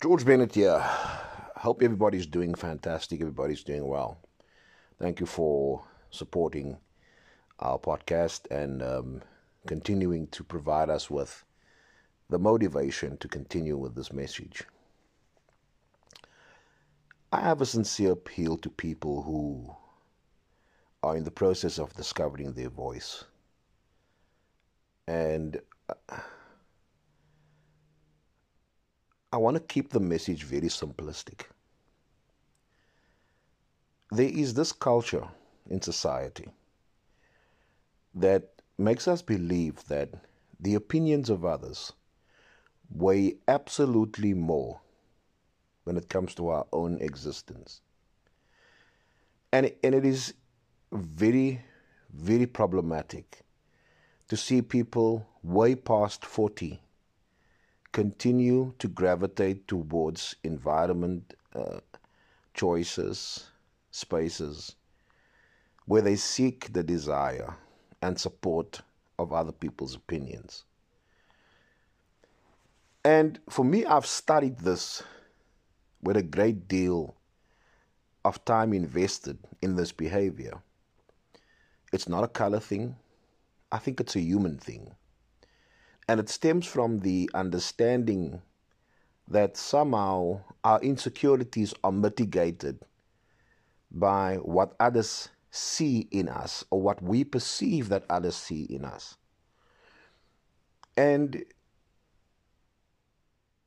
George Bennett here. Hope everybody's doing fantastic. Everybody's doing well. Thank you for supporting our podcast and um, continuing to provide us with the motivation to continue with this message. I have a sincere appeal to people who are in the process of discovering their voice. And uh, I want to keep the message very simplistic. There is this culture in society that makes us believe that the opinions of others weigh absolutely more when it comes to our own existence. And, and it is very, very problematic to see people way past 40 continue to gravitate towards environment uh, choices, spaces, where they seek the desire and support of other people's opinions. And for me, I've studied this with a great deal of time invested in this behavior. It's not a color thing, I think it's a human thing. And it stems from the understanding that somehow our insecurities are mitigated by what others see in us or what we perceive that others see in us. And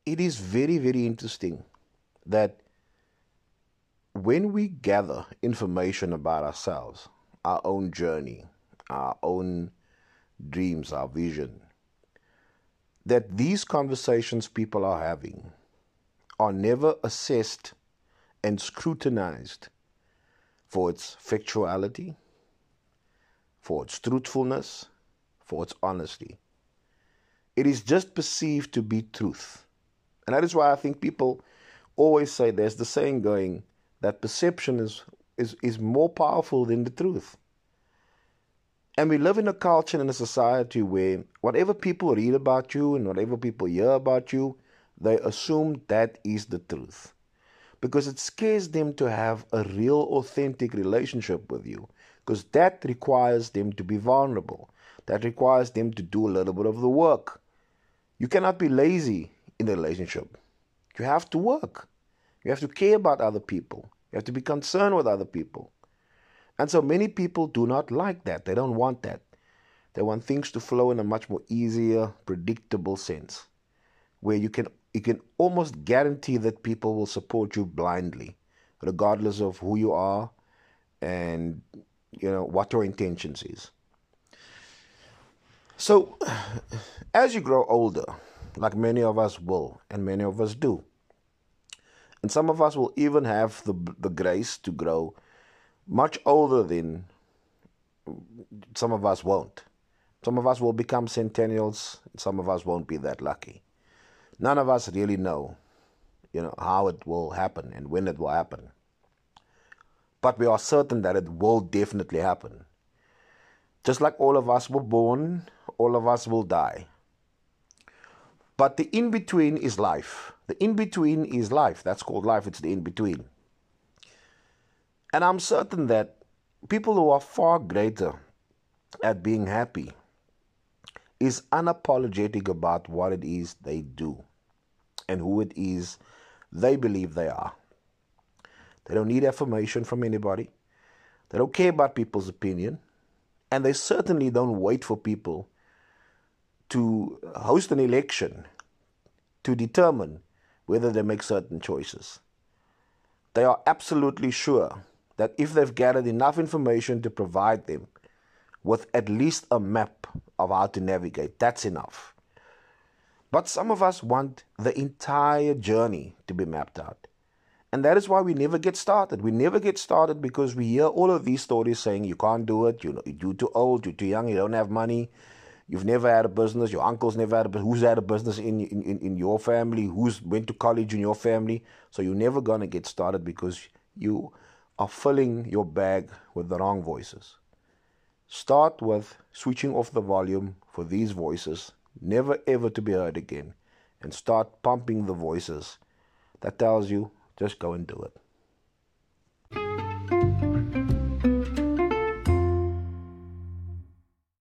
it is very, very interesting that when we gather information about ourselves, our own journey, our own dreams, our vision, that these conversations people are having are never assessed and scrutinized for its factuality, for its truthfulness, for its honesty. It is just perceived to be truth. And that is why I think people always say there's the saying going that perception is, is, is more powerful than the truth. And we live in a culture and a society where whatever people read about you and whatever people hear about you, they assume that is the truth. Because it scares them to have a real, authentic relationship with you. Because that requires them to be vulnerable. That requires them to do a little bit of the work. You cannot be lazy in a relationship. You have to work. You have to care about other people. You have to be concerned with other people. And so many people do not like that. They don't want that. They want things to flow in a much more easier, predictable sense, where you can you can almost guarantee that people will support you blindly, regardless of who you are and you know what your intentions is. So as you grow older, like many of us will, and many of us do, and some of us will even have the the grace to grow much older than some of us won't. Some of us will become centennials, some of us won't be that lucky. None of us really know, you know, how it will happen and when it will happen. But we are certain that it will definitely happen. Just like all of us were born, all of us will die. But the in between is life. The in between is life. That's called life. It's the in between. And I'm certain that people who are far greater at being happy is unapologetic about what it is they do and who it is they believe they are. They don't need affirmation from anybody. They don't care about people's opinion. And they certainly don't wait for people to host an election to determine whether they make certain choices. They are absolutely sure that if they've gathered enough information to provide them with at least a map of how to navigate, that's enough. But some of us want the entire journey to be mapped out. And that is why we never get started. We never get started because we hear all of these stories saying you can't do it, you're too old, you're too young, you don't have money, you've never had a business, your uncle's never had a business, who's had a business in, in, in your family, who's went to college in your family. So you're never going to get started because you are filling your bag with the wrong voices. Start with switching off the volume for these voices, never ever to be heard again, and start pumping the voices that tells you just go and do it.